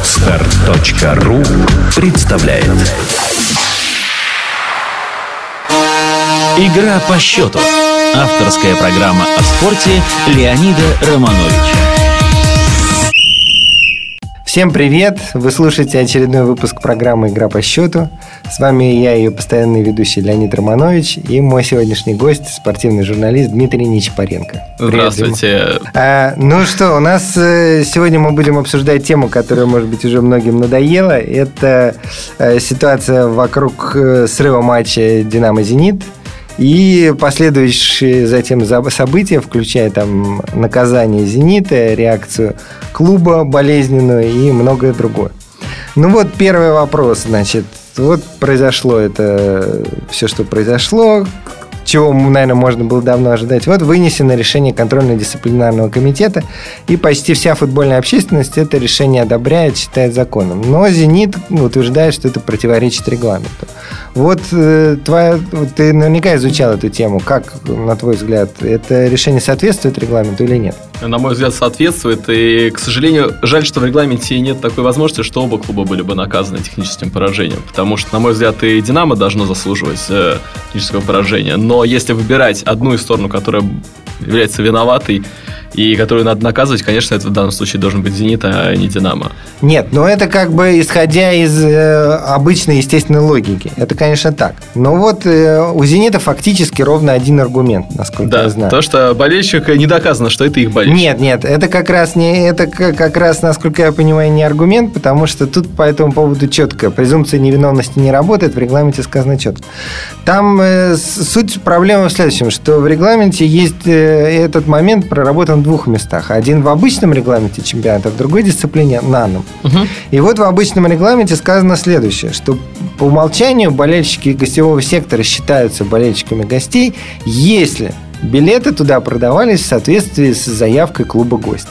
Отстар.ру представляет Игра по счету. Авторская программа о спорте Леонида Романовича. Всем привет! Вы слушаете очередной выпуск программы «Игра по счету». С вами я, ее постоянный ведущий Леонид Романович и мой сегодняшний гость, спортивный журналист Дмитрий Нечапаренко. Здравствуйте. А, ну что, у нас э, сегодня мы будем обсуждать тему, которая, может быть, уже многим надоела. Это э, ситуация вокруг э, срыва матча «Динамо-Зенит». И последующие затем события, включая там наказание «Зенита», реакцию клуба болезненную и многое другое. Ну вот первый вопрос, значит, вот произошло это все, что произошло, чего, наверное, можно было давно ожидать. Вот вынесено решение контрольно-дисциплинарного комитета, и почти вся футбольная общественность это решение одобряет, считает законом. Но «Зенит» утверждает, что это противоречит регламенту. Вот э, твоя, ты наверняка изучал эту тему. Как, на твой взгляд, это решение соответствует регламенту или нет? На мой взгляд, соответствует. И, к сожалению, жаль, что в регламенте нет такой возможности, что оба клуба были бы наказаны техническим поражением. Потому что, на мой взгляд, и «Динамо» должно заслуживать э, технического поражения. Но если выбирать одну из сторону, которая является виноватой, и которую надо наказывать, конечно, это в данном случае должен быть «Зенит», а не «Динамо». Нет, но это как бы исходя из э, обычной естественной логики. Это, конечно, так. Но вот э, у «Зенита» фактически ровно один аргумент, насколько да, я знаю. то, что болельщик не доказано, что это их болельщик. Нет, нет, это как раз не это как раз, насколько я понимаю, не аргумент, потому что тут по этому поводу четко. Презумпция невиновности не работает, в регламенте сказано четко. Там э, суть проблемы в следующем, что в регламенте есть э, этот момент проработан в двух местах. Один в обычном регламенте чемпионата, в другой дисциплине наном. Угу. И вот в обычном регламенте сказано следующее, что по умолчанию болельщики гостевого сектора считаются болельщиками гостей, если билеты туда продавались в соответствии с заявкой клуба гостя.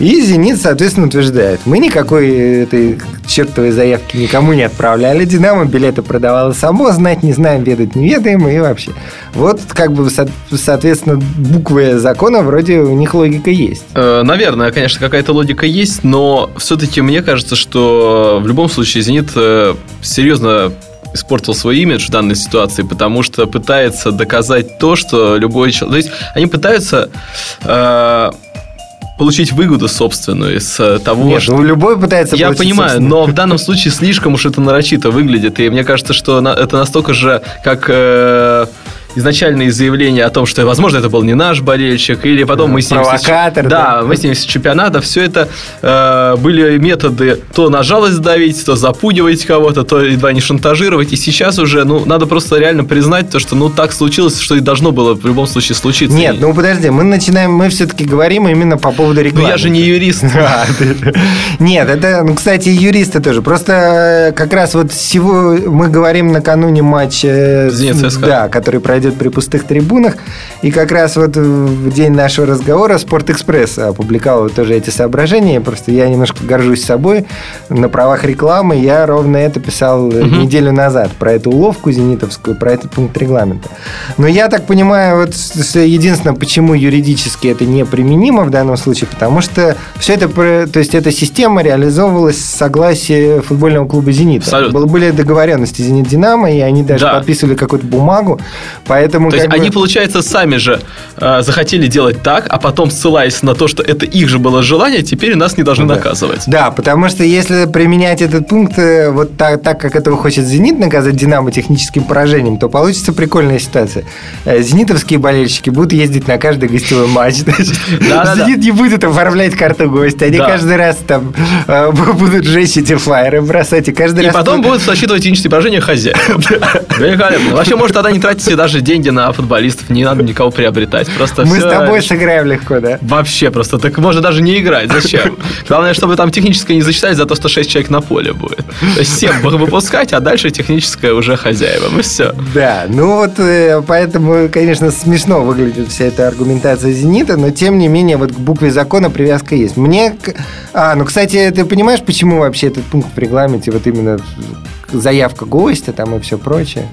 И «Зенит», соответственно, утверждает, мы никакой этой чертовой заявки никому не отправляли, «Динамо» билеты продавало само, знать не знаем, ведать не ведаем и вообще. Вот, как бы, соответственно, буквы закона вроде у них логика есть. Э, наверное, конечно, какая-то логика есть, но все-таки мне кажется, что в любом случае «Зенит» э, серьезно испортил свой имидж в данной ситуации, потому что пытается доказать то, что любой человек... То есть они пытаются... Э, получить выгоду собственную из э, того, Нет, что... Ну, любой пытается Я понимаю, но в данном случае слишком уж это нарочито выглядит, и мне кажется, что это настолько же, как... Э, изначальные заявления о том, что, возможно, это был не наш болельщик, или потом мы с ним... Провокатор. Да, да, мы с ним с чемпионата. Все это э, были методы то на жалость давить, то запугивать кого-то, то едва не шантажировать. И сейчас уже, ну, надо просто реально признать то, что, ну, так случилось, что и должно было в любом случае случиться. Нет, ну, подожди, мы начинаем, мы все-таки говорим именно по поводу рекламы. Ну, я же не юрист. Нет, это, ну, кстати, юристы тоже. Просто э, как раз вот всего мы говорим накануне матча... Да, который пройдет пройдет при пустых трибунах. И как раз вот в день нашего разговора Спортэкспресс опубликовал тоже эти соображения. Просто я немножко горжусь собой. На правах рекламы я ровно это писал угу. неделю назад. Про эту уловку зенитовскую, про этот пункт регламента. Но я так понимаю, вот единственное, почему юридически это не применимо в данном случае, потому что все это, то есть эта система реализовывалась с согласия футбольного клуба «Зенита». Абсолютно. Были договоренности «Зенит-Динамо», и они даже да. подписывали какую-то бумагу, Поэтому, то есть бы... они, получается, сами же э, захотели делать так, а потом, ссылаясь на то, что это их же было желание, теперь нас не должны да. наказывать. Да, потому что если применять этот пункт э, вот так, так, как этого хочет «Зенит» наказать «Динамо» техническим поражением, то получится прикольная ситуация. Э, зенитовские болельщики будут ездить на каждый гостевой матч. «Зенит» не будет оформлять карту гостя. Они каждый раз там э, будут жечь эти флайеры, бросать. И каждый раз... И потом будут засчитывать технические поражения хозяина. Великолепно. Вообще, может, тогда не тратите даже же деньги на футболистов, не надо никого приобретать. Просто Мы с тобой сыграем легко, да? Вообще просто. Так можно даже не играть. Зачем? Главное, чтобы там техническое не зачитать за то, что 6 человек на поле будет. То есть 7 выпускать, а дальше техническое уже хозяевам. И все. Да, ну вот э, поэтому, конечно, смешно выглядит вся эта аргументация «Зенита», но тем не менее вот к букве закона привязка есть. Мне... А, ну, кстати, ты понимаешь, почему вообще этот пункт в регламенте, вот именно заявка гостя там и все прочее?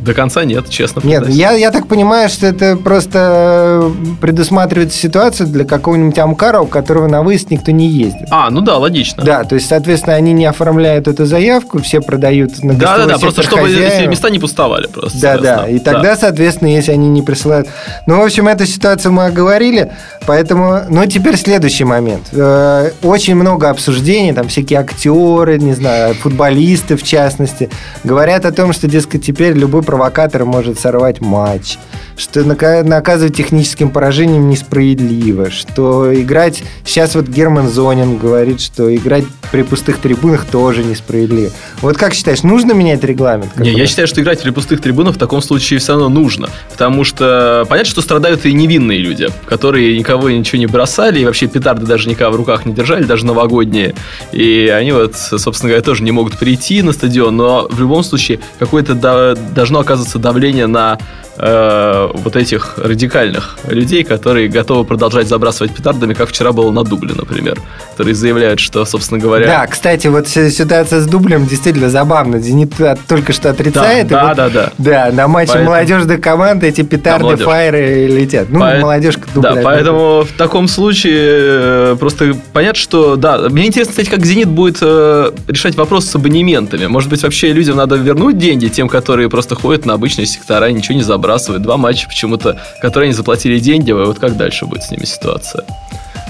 До конца нет, честно. Нет, я, я так понимаю, что это просто предусматривает ситуацию для какого-нибудь Амкара, у которого на выезд никто не ездит. А, ну да, логично. Да, то есть, соответственно, они не оформляют эту заявку, все продают на Да, да, да, просто чтобы хозяев. места не пустовали просто. Да, да, и тогда, да. соответственно, если они не присылают... Ну, в общем, эту ситуацию мы оговорили, поэтому... Ну, теперь следующий момент. Э, очень много обсуждений, там всякие актеры, не знаю, футболисты в частности, говорят о том, что, дескать, теперь любой провокатор может сорвать матч, что наказывать техническим поражением несправедливо, что играть... Сейчас вот Герман Зонин говорит, что играть при пустых трибунах тоже несправедливо. Вот как считаешь, нужно менять регламент? Не, я считаю, что играть при пустых трибунах в таком случае все равно нужно, потому что понятно, что страдают и невинные люди, которые никого ничего не бросали, и вообще петарды даже никого в руках не держали, даже новогодние, и они вот, собственно говоря, тоже не могут прийти на стадион, но в любом случае какое-то должно оказываться давление на э, вот этих радикальных людей, которые готовы продолжать забрасывать петардами, как вчера было на дубле, например, которые заявляют, что, собственно говоря... Да, кстати, вот ситуация с дублем действительно забавна. Зенит только что отрицает. Да, вот, да, да. Да, на матче поэтому... молодежных команд эти петарды, да, фаеры летят. Ну, По... молодежка дубля. Да, поэтому в таком случае э, просто понятно, что, да, мне интересно, кстати, как Зенит будет э, решать вопрос с абонементами. Может быть, вообще людям надо вернуть деньги тем, которые просто ходят на обычные сектора и ничего не забрали выбрасывают. Два матча почему-то, которые они заплатили деньги, вот как дальше будет с ними ситуация?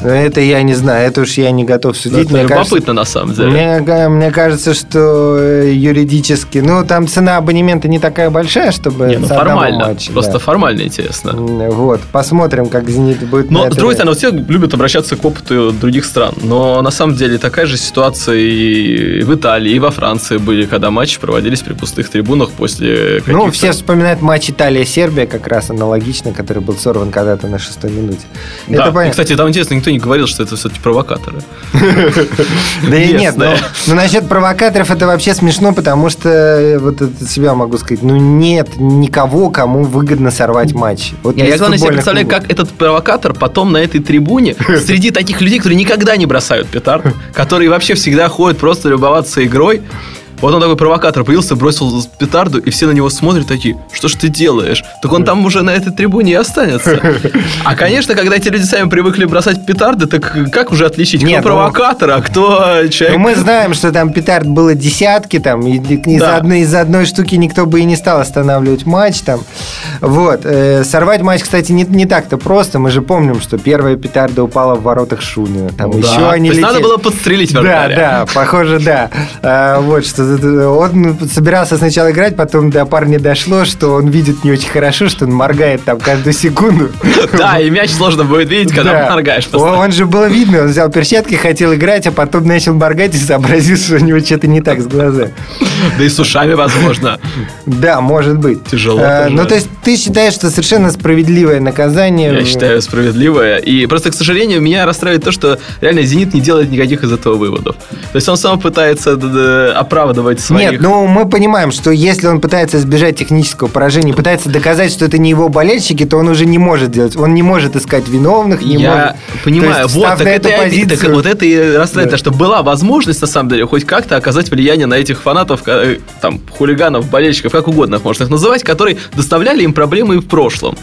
Это я не знаю, это уж я не готов судить. Это мне любопытно, кажется, на самом деле. Мне, мне кажется, что э, юридически... Ну, там цена абонемента не такая большая, чтобы... Не, ну, формально. Матча, просто да. формально интересно. Вот, посмотрим, как «Зенит» будет... Но, с другой стороны, все любят обращаться к опыту других стран. Но, на самом деле, такая же ситуация и в Италии, и во Франции были, когда матчи проводились при пустых трибунах после Ну, все вспоминают матч Италия-Сербия, как раз аналогично, который был сорван когда-то на шестой минуте. Да, Это понятно. И, кстати, там интересно, никто не говорил, что это все-таки провокаторы. Да и нет, но ну, насчет провокаторов это вообще смешно, потому что э, вот это себя могу сказать, ну нет никого, кому выгодно сорвать матч. Я главное себе представляю, как этот провокатор потом на этой трибуне среди таких людей, которые никогда не бросают петард, которые вообще всегда ходят просто любоваться игрой, вот он такой провокатор появился, бросил петарду, и все на него смотрят такие, что ж ты делаешь? Так он там уже на этой трибуне и останется. А, конечно, когда эти люди сами привыкли бросать петарды, так как уже отличить, кто Нет, ну, провокатор, а кто человек? Ну, мы знаем, что там петард было десятки, там, из-за да. одной, из одной штуки никто бы и не стал останавливать матч, там. Вот. Э, сорвать матч, кстати, не, не так-то просто. Мы же помним, что первая петарда упала в воротах Шунина. Там да. еще они То есть надо было подстрелить. Да, да, похоже, да. А, вот, что он собирался сначала играть, потом до парня дошло, что он видит не очень хорошо, что он моргает там каждую секунду. Да, и мяч сложно будет видеть, когда моргаешь. Он же было видно, он взял перчатки, хотел играть, а потом начал моргать и сообразил, что у него что-то не так с глазами. Да и с ушами, возможно. Да, может быть. Тяжело. А, ну, то есть ты считаешь, что совершенно справедливое наказание? Я считаю справедливое. И просто, к сожалению, меня расстраивает то, что реально «Зенит» не делает никаких из этого выводов. То есть он сам пытается оправдывать свои своих... Нет, ну мы понимаем, что если он пытается избежать технического поражения, пытается доказать, что это не его болельщики, то он уже не может делать. Он не может искать виновных, не Я может... понимаю, есть, вот, так это, позицию... так, вот это и расстраивает, да. что была возможность, на самом деле, хоть как-то оказать влияние на этих фанатов, там, хулиганов, болельщиков, как угодно их можно их называть, которые доставляли им проблемы и в прошлом.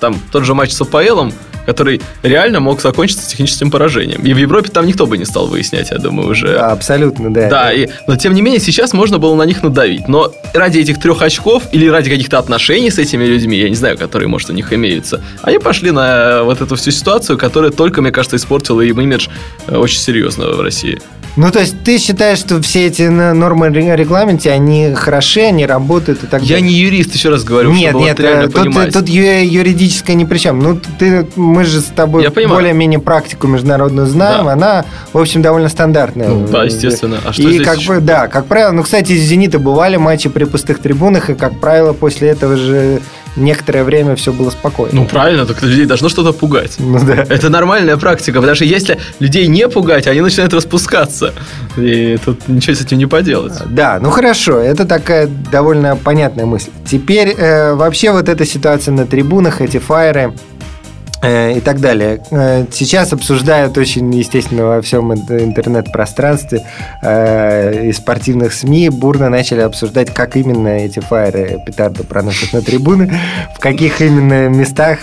Там тот же матч с АПЛом, который реально мог закончиться техническим поражением. И в Европе там никто бы не стал выяснять, я думаю, уже. Да, абсолютно, да. Да, и, но тем не менее сейчас можно было на них надавить. Но ради этих трех очков или ради каких-то отношений с этими людьми, я не знаю, которые, может, у них имеются, они пошли на вот эту всю ситуацию, которая только, мне кажется, испортила им имидж э, очень серьезно в России. Ну, то есть ты считаешь, что все эти нормы регламенте, они хороши, они работают и так далее? Я не юрист, еще раз говорю. Нет, нет, э, тут, тут юридическое ни при чем. Ну, ты, мы же с тобой более-менее практику международную знаем, да. она, в общем, довольно стандартная. Ну, да, естественно. А что и здесь как еще? бы, да, как правило, ну, кстати, из «Зенита» бывали матчи при пустых трибунах, и, как правило, после этого же некоторое время все было спокойно. Ну, правильно, так людей должно что-то пугать. Ну, да. Это нормальная практика, потому что если людей не пугать, они начинают распускаться. И тут ничего с этим не поделать. Да, ну хорошо, это такая довольно понятная мысль. Теперь э, вообще вот эта ситуация на трибунах, эти фаеры, Э, и так далее. Э, сейчас обсуждают очень, естественно, во всем интернет-пространстве э, и спортивных СМИ бурно начали обсуждать, как именно эти фаеры петарды проносят на трибуны, в каких именно местах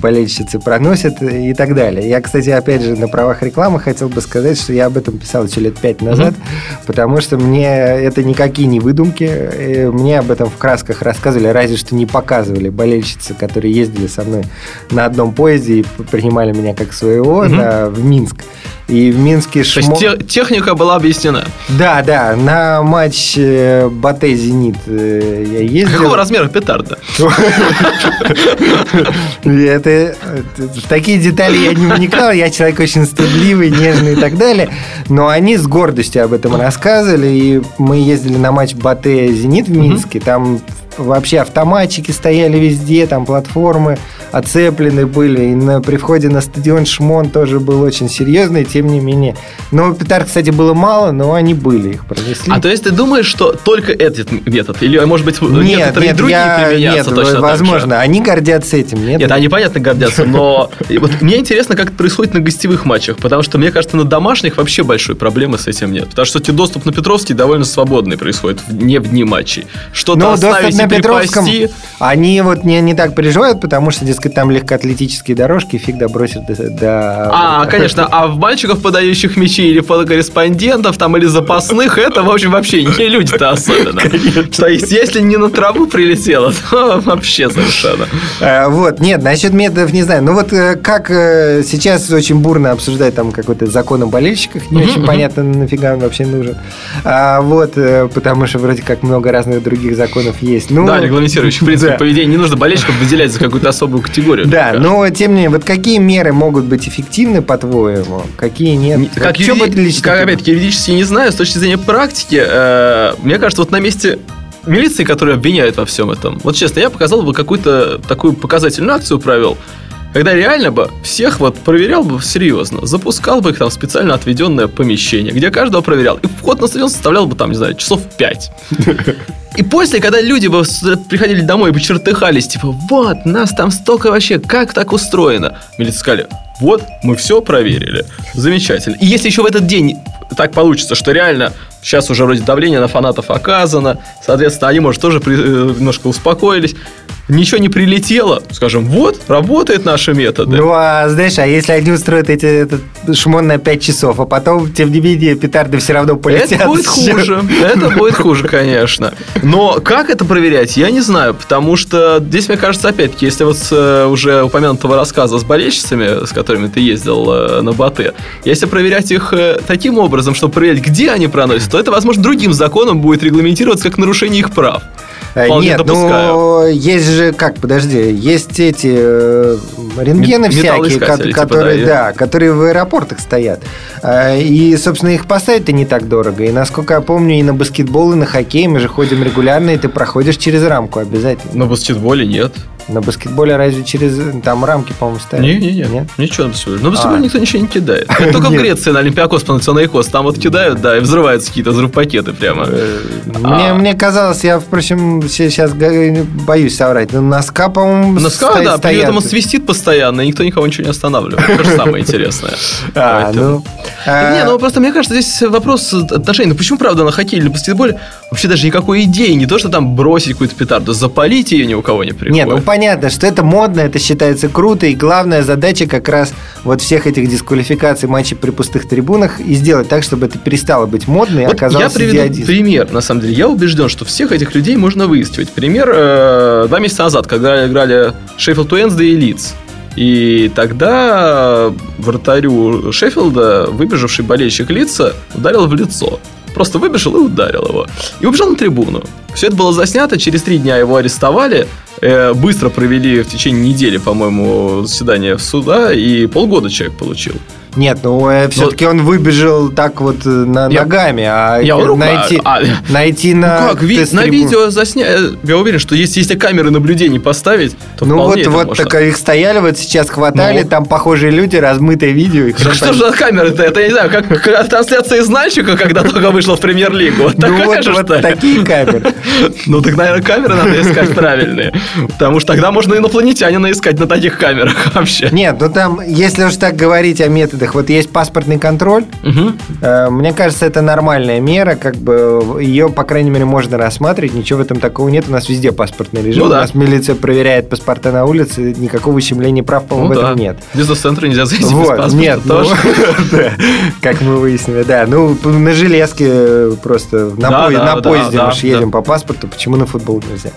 болельщицы проносят и так далее. Я, кстати, опять же, на правах рекламы хотел бы сказать, что я об этом писал еще лет пять назад, mm-hmm. потому что мне это никакие не выдумки. Мне об этом в красках рассказывали, разве что не показывали болельщицы, которые ездили со мной на одном поезде и принимали меня как своего угу. на, в Минск. И в Минске шмо... То есть те, техника была объяснена? Да, да. На матч э, Батэ Зенит э, я ездил. Какого размера петарда? Это, в такие детали я не вникал. Я человек очень стыдливый, нежный и так далее. Но они с гордостью об этом рассказывали. И мы ездили на матч Батэ Зенит в Минске. Там вообще автоматчики стояли везде, там платформы оцеплены были. И на, при входе на стадион Шмон тоже был очень серьезный, тем не менее. Но петард, кстати, было мало, но они были, их пронесли. А то есть ты думаешь, что только этот метод? Или, может быть, нет, некоторые нет, другие я, применятся нет, точно возможно. Они гордятся этим, нет? Нет, они, понятно, гордятся, но вот мне интересно, как это происходит на гостевых матчах, потому что, мне кажется, на домашних вообще большой проблемы с этим нет. Потому что доступ на Петровский довольно свободный происходит, не в дни матчей. Что-то оставить на Петровском, они вот не, не так переживают, потому что, дескать, там легкоатлетические дорожки, фиг добросит до... до... А, конечно, а в мальчиков, подающих мячи или фотокорреспондентов там или запасных, это, в общем, вообще не люди-то особенно. То есть, если не на траву прилетело, то вообще совершенно. А, вот, нет, насчет методов не знаю. Ну вот э, как э, сейчас очень бурно обсуждать там какой-то закон о болельщиках, не очень понятно, нафига он вообще нужен. А, вот, э, потому что вроде как много разных других законов есть. Ну, да, регламентирующих, в принципе, поведение. Не нужно болельщиков выделять за какую-то особую категорию. Да, но тем не менее, вот какие меры могут быть эффективны, по-твоему, какие нет? Как, юриди... как опять-таки, юридически не знаю, с точки зрения практики, э, мне кажется, вот на месте милиции, которые обвиняют во всем этом, вот честно, я показал бы какую-то такую показательную акцию провел, когда реально бы всех вот проверял бы серьезно, запускал бы их там в специально отведенное помещение, где каждого проверял, и вход на стадион составлял бы там, не знаю, часов 5. И после, когда люди бы приходили домой и бы чертыхались, типа, вот, нас там столько вообще, как так устроено? Милиция сказали, вот, мы все проверили. Замечательно. И если еще в этот день так получится, что реально сейчас уже вроде давление на фанатов оказано, соответственно, они, может, тоже при, э, немножко успокоились, ничего не прилетело, скажем, вот, работает наши методы. Ну, а знаешь, а если они устроят эти, этот шмон на 5 часов, а потом, тем не менее, петарды все равно полетят? Это будет хуже, это будет хуже, конечно. Но как это проверять, я не знаю, потому что здесь, мне кажется, опять-таки, если вот с э, уже упомянутого рассказа с болельщицами, с которыми ты ездил э, на Батэ, если проверять их э, таким образом, чтобы проверять, где они проносят, то это, возможно, другим законом будет регламентироваться как нарушение их прав. Вполне Нет, допускаю. ну есть же, как, подожди, есть эти э, рентгены всякие, ко- типа, которые, да, да, которые в аэропортах стоят. Э, и, собственно, их поставить-то не так дорого. И, насколько я помню, и на баскетбол, и на хоккей мы же ходим регулярно, и ты проходишь через рамку обязательно. На баскетболе нет. На баскетболе разве через там рамки, по-моему, ставят? Не, не, не. Нет? Ничего на баскетболе. На баскетболе а. никто ничего не кидает. Это только в Греции на Олимпиакос Панатинаикос. Там вот кидают, да, и взрываются какие-то взрывпакеты прямо. Э, мне, а. мне казалось, я, впрочем, сейчас боюсь соврать. Но носка, по-моему, Носка, да, при этом он свистит постоянно, и никто никого ничего не останавливает. То же самое интересное. А, ну... Не, ну просто мне кажется, здесь вопрос отношений. Ну почему, правда, на хоккее или баскетболе вообще даже никакой идеи, не то, что там бросить какую-то петарду, запалить ее ни у кого не приходит. Нет, ну понятно, что это модно, это считается круто, и главная задача как раз вот всех этих дисквалификаций матчей при пустых трибунах и сделать так, чтобы это перестало быть модно и вот оказалось Я приведу идиотизм. пример, на самом деле. Я убежден, что всех этих людей можно выискивать. Пример э, два месяца назад, когда играли Шеффилд Уэнсдей и Лидс. И тогда вратарю Шеффилда, выбежавший болельщик лица, ударил в лицо. Просто выбежал и ударил его. И убежал на трибуну. Все это было заснято, через три дня его арестовали, э, быстро провели в течение недели, по-моему, заседание в суда, и полгода человек получил. Нет, ну э, все-таки он выбежал так вот э, на, Я- ногами, а Я э, найти, а, найти на Ну как, ви- на видео засня... Я уверен, что если, если камеры наблюдения поставить, то Ну вот, вот можно. так их стояли, вот сейчас хватали, Ну. там похожие люди, размытое видео. и хрен Так что же за камеры-то? Это, я не знаю, как, как трансляция из Нальчика, когда только вышла в премьер-лигу. Вот Ну вот, же, вот такие камеры. Ну, так, наверное, камеры надо искать правильные. Потому что тогда можно инопланетянина искать на таких камерах вообще. Нет, ну там, если уж так говорить о методах, вот есть паспортный контроль, э, мне кажется, это нормальная мера, как бы ее, по крайней мере, можно рассматривать, ничего в этом такого нет, у нас везде паспортный режим, Ну да. у нас милиция проверяет паспорта на улице, никакого ущемления прав, по-моему, Ну в да. этом нет. В бизнес-центры нельзя зайти без Вот, паспорта нет, ну, тоже. да, как мы выяснили, да. Ну, на железке просто на, Да, поезде, да, на да, поезде да, мы ж да. едем по паспорту, почему на футбол нельзя?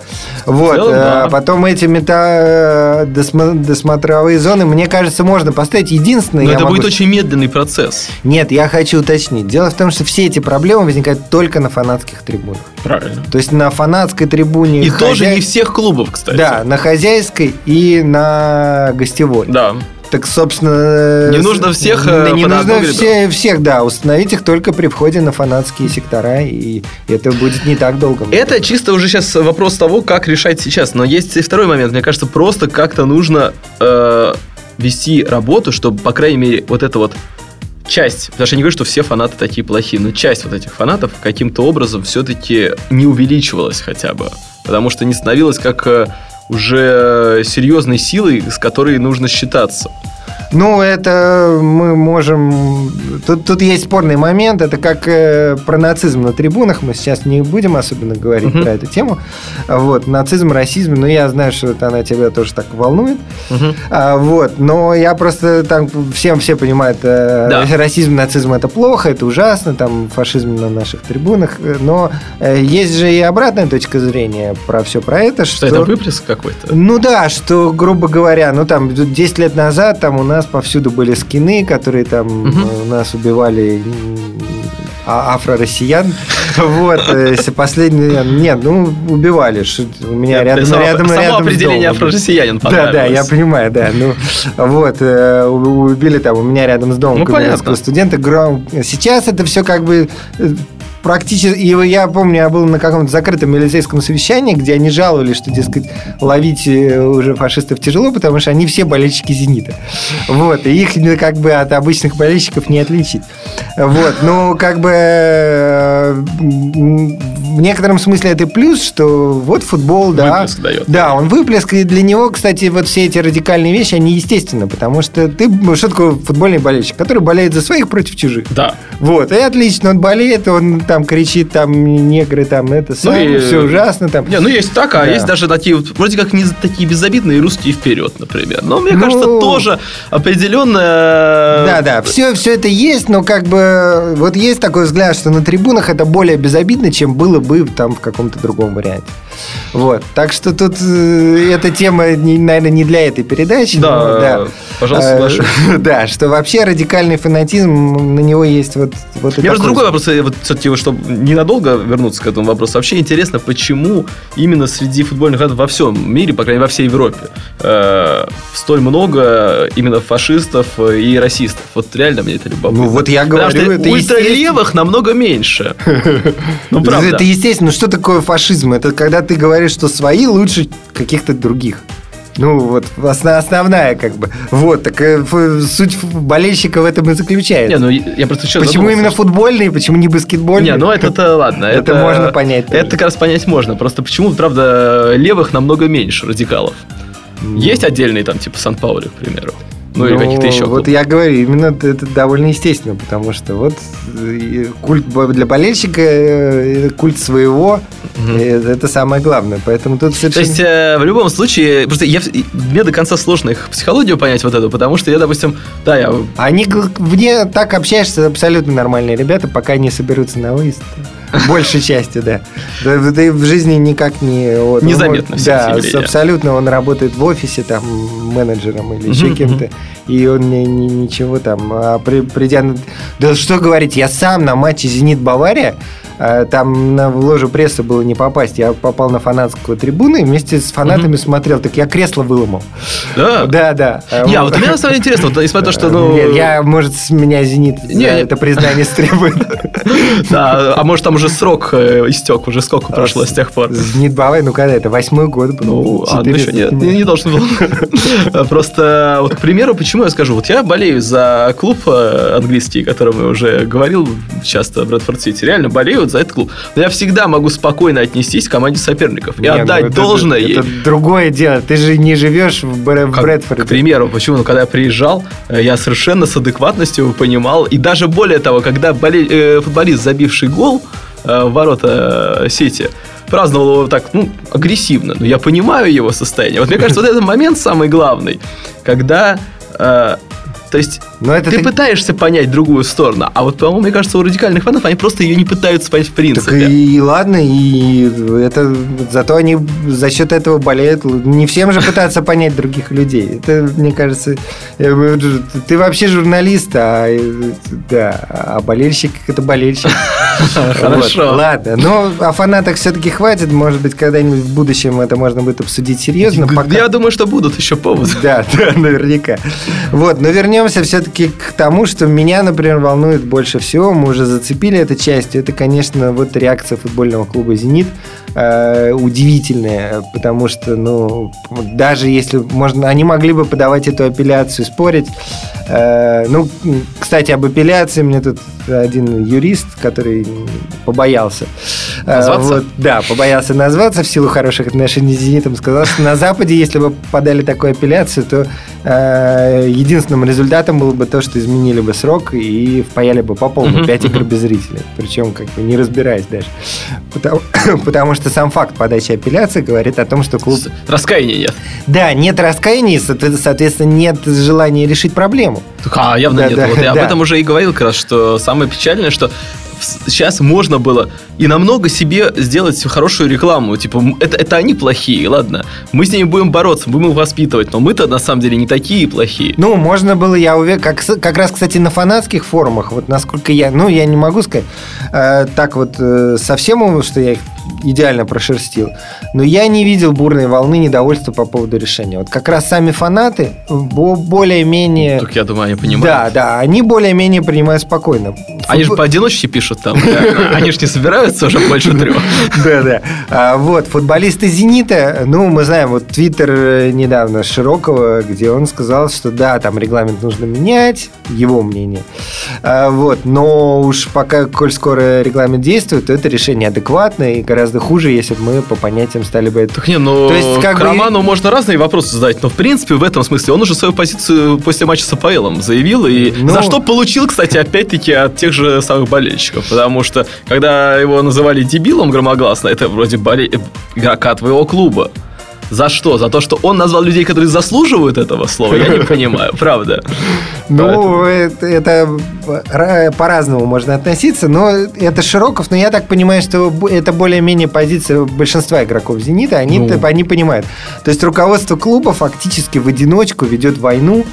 Вот, целом, э, да. потом эти мета досмотровые зоны, мне кажется, можно поставить. Единственное, Но я это могу будет очень медленный процесс. Нет, я хочу уточнить. Дело в том, что все эти проблемы возникают только на фанатских трибунах. Правильно. То есть на фанатской трибуне... И хозя- тоже не всех клубов, кстати. Да, на хозяйской и на гостевой. Да. Так, собственно... Не с- нужно всех, Не, э, не нужно все, всех, да. Установить их только при входе на фанатские сектора, и это будет не так долго. Это чисто уже сейчас вопрос того, как решать сейчас. Но есть и второй момент. Мне кажется, просто как-то нужно э, вести работу, чтобы, по крайней мере, вот эта вот часть, потому что я не говорю, что все фанаты такие плохие, но часть вот этих фанатов каким-то образом все-таки не увеличивалась хотя бы. Потому что не становилась как э, уже серьезной силой, с которой нужно считаться. Ну, это мы можем... Тут, тут есть спорный момент. Это как э, про нацизм на трибунах. Мы сейчас не будем особенно говорить Мгм. про эту тему. Вот, нацизм, расизм. Но я знаю, что это она тебя тоже так волнует. А, вот, но я просто там всем все понимают, э, Да. расизм, нацизм это плохо, это ужасно, там фашизм на наших трибунах, э, но э, есть же и обратная точка зрения про все про это, что... Что это выплеск какой-то? Ну да, что, грубо говоря, ну там 10 лет назад там у нас повсюду были скины, которые там Мгм. э, у нас убивали а- афро-россиян. Вот, э, последний... Нет, ну, убивали. У меня рядом, само, рядом, само рядом определение афро-россиянин Да, да, я понимаю, да. Ну, вот, э, убили там у меня рядом с домом Ну, студента. Сейчас это все как бы практически... И я помню, я был на каком-то закрытом милицейском совещании, где они жаловались, что, дескать, ловить э, уже фашистов тяжело, потому что они все болельщики «Зенита». Вот, и их ну, как бы от обычных болельщиков не отличить. Вот, ну, как бы э, в некотором смысле это плюс, что вот футбол, да. Выплеск дает. Да, он выплеск, и для него, кстати, вот все эти радикальные вещи, они естественны, потому что ты, ну, что такое футбольный болельщик, который болеет за своих против чужих. Да. Вот, и отлично, он болеет, он там кричит, там негры, там это самое, и- все ужасно, там. Не, ну есть так, а Да. есть даже такие, вот, вроде как не такие безобидные русские вперед, например. Но мне Ну, кажется, тоже определенно... Да, да, все, все это есть, но как бы вот есть такой взгляд, что на трибунах это более безобидно, чем было бы там в каком-то другом варианте. Вот, так что тут э, эта тема, не- наверное, не для этой передачи. Да, но пожалуйста, Э, соглашусь. Да, что вообще радикальный фанатизм, на него есть вот, вот просто такой другой вопрос, вот все-таки, чтобы ненадолго вернуться к этому вопросу. Вообще интересно, почему именно среди футбольных фанатов во всем мире, по крайней мере, во всей Европе, э, столь много именно фашистов и расистов. Вот реально мне это любопытно. Ну, вот я Потому говорю, что это ультралевых намного меньше. Ну, правда. Это естественно. Что такое фашизм? Это когда ты говоришь, что свои лучше каких-то других. Ну, вот основная, как бы. Вот, так э, суть болельщика в этом и заключается. Не, ну я просто сейчас почему задумался, именно что- футбольный, почему не баскетбольный? Не, ну это-то ладно. Это можно понять Это тоже. как раз понять можно. Просто почему, правда, левых намного меньше радикалов. Есть отдельные там, типа Сан-Паули, к примеру. Ну, или каких-то еще Вот я говорю, именно это довольно естественно, потому что вот э, культ для болельщика, э, культ своего, э, это самое главное. Поэтому тут То совершенно... есть, э, в любом случае, просто я, мне до конца сложно их психологию понять вот эту, потому что я, допустим, да, я Они вне так общаешься, абсолютно нормальные ребята, пока не соберутся на выезд. Большей частью, да. Да, да и в жизни никак не... Незаметно Да, абсолютно. Он работает в офисе, там, менеджером или еще кем-то. И он ни- ничего там... а при- придя... Да что говорить, я сам на матче «Зенит-Бавария» там на в ложу прессы было не попасть. Я попал на фанатскую трибуну и вместе с фанатами смотрел. Так я кресло выломал. Да? Да, да. Не, а вот мне на самом деле интересно, вот, несмотря на то, что, ну... Нет, я, может, с меня «Зенит» Не, это признание стребует. Да, а может там уже срок э, истек, уже сколько прошло с тех пор? «Зенит Бавай», ну когда это? Восьмой год был. Ну, а, ну еще нет, не, не должен был. Просто, вот, к примеру, почему я скажу, вот я болею за клуб э, английский, о котором я уже говорил часто, Брэдфорд Сити, реально болею вот за этот клуб. Но я всегда могу спокойно отнестись к команде соперников и Не, ну отдать это- должное ей. Это другое дело. Ты же не живешь в Бр- в Брэдфорде. К примеру, почему? Ну, когда я приезжал, э, я совершенно с адекватностью понимал, и даже более того, когда боле- э, футболист, забивший гол э, в ворота э, Сити, праздновал его так, ну, агрессивно, но я понимаю его состояние. Вот мне кажется, вот этот момент самый главный, когда... э, то есть Но это ты ты- пытаешься понять другую сторону, а вот, по-моему, мне кажется, у радикальных фанатов они просто ее не пытаются понять в Так принципе. и, ладно, и это зато они за счет этого болеют. Не всем же пытаться понять других людей. Это, мне кажется, э, ты вообще журналист, а э, да, а болельщик это болельщик. Хорошо. Ладно, но о фанатах все-таки хватит. Может быть, когда-нибудь в будущем это можно будет обсудить серьезно. Я думаю, что будут еще поводы. Да, да, наверняка. Вот, но вернемся все-таки к тому, что меня, например, волнует больше всего. Мы уже зацепили эту часть. Это, конечно, вот реакция футбольного клуба «Зенит» э, удивительная, потому что, ну, даже если можно, они могли бы подавать эту апелляцию, спорить. Э, ну, кстати, об апелляции мне тут один юрист, который побоялся. Э, Назваться? вот, да, побоялся назваться в силу хороших отношений с «Зенитом». Сказал, что на Западе, если бы подали такую апелляцию, то э, единственным результатом было бы то, что изменили бы срок и впаяли бы по полной Мгм, 5 игр без зрителей. Причем, как бы, не разбираясь даже. Потому, потому что сам факт подачи апелляции говорит о том, что клуб... Раскаяния нет. Да, нет раскаяния, соответственно, нет желания решить проблему. А, явно Да, нет. да, вот я об да. этом уже и говорил как раз, что самое печальное, что сейчас можно было и намного себе сделать хорошую рекламу. Типа, это, это они плохие, ладно. Мы с ними будем бороться, будем их воспитывать, но мы-то на самом деле не такие плохие. Ну, можно было, я уверен, как, как раз, кстати, на фанатских форумах, вот насколько я, ну, я не могу сказать э, так вот э, совсем, что я их идеально прошерстил, но я не видел бурной волны недовольства по поводу решения. Вот как раз сами фанаты бо- более-менее... Так я думаю, они понимают. Да, да, они более-менее принимают спокойно. Они же Футбол- поодиночке пишут там. Они же не собираются уже больше трех. Да, да. А, вот, футболисты «Зенита», ну, мы знаем, вот твиттер э, недавно Широкого, где он сказал, что да, там регламент нужно менять, его мнение. А, вот, но уж пока, коль скоро регламент действует, то это решение адекватное и гораздо хуже, если бы мы по понятиям стали бы это... Не, ну, То есть, как к бы- Роману можно разные вопросы задать, но в принципе в этом смысле он уже свою позицию после матча с АПЛом заявил, и Ну- за что получил, кстати, опять-таки от тех же самых болельщиков, потому что когда его называли дебилом громогласно, это вроде боле... игрока твоего клуба. За что? За то, что он назвал людей, которые заслуживают этого слова? Я не понимаю, правда. Ну, это, это ра- по-разному можно относиться, но это Широков, но я так понимаю, что это более-менее позиция большинства игроков «Зенита», Ну. они понимают. То есть руководство клуба фактически в одиночку ведет войну,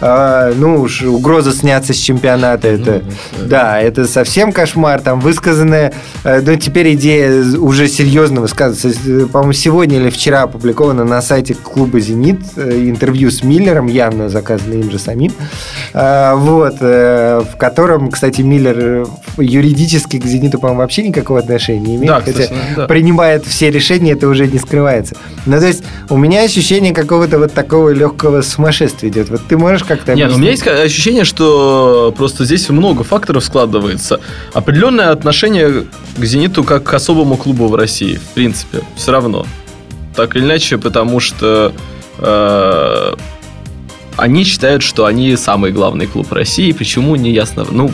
А, ну уж угроза сняться с чемпионата, это, да, это совсем кошмар, там высказанная, э, ну теперь идея уже серьезно высказывается, Э, по-моему, сегодня или вчера опубликовано на сайте клуба «Зенит» э, интервью с Миллером, явно заказано им же самим, А, вот, э, в котором, кстати, Миллер э, юридически к «Зениту», по-моему, вообще никакого отношения не имеет, Да, хотя кстати, да. принимает все решения, это уже не скрывается. Ну, то есть, у меня ощущение какого-то вот такого легкого сумасшествия идет. Вот ты можешь как-то... Нет, у меня есть ощущение, что просто здесь много факторов складывается. Определенное отношение к «Зениту» как к особому клубу в России, в принципе, все равно. Так или иначе, потому что э, они считают, что они самый главный клуб России. Почему, не ясно. Ну,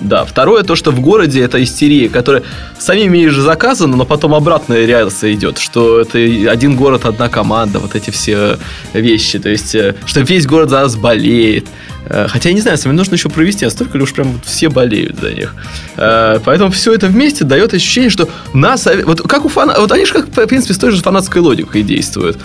да. Второе, то, что в городе это истерия, которая самими же заказана, но потом обратная реакция идет, что это один город, одна команда, вот эти все вещи. То есть, э, что весь город за нас болеет. Э, Хотя, я не знаю, с вами нужно еще провести, а столько ли уж прям все болеют за них. Э, Поэтому все это вместе дает ощущение, что нас... Вот как у фанатов... Вот они же, как, в принципе, с той же фанатской логикой действуют.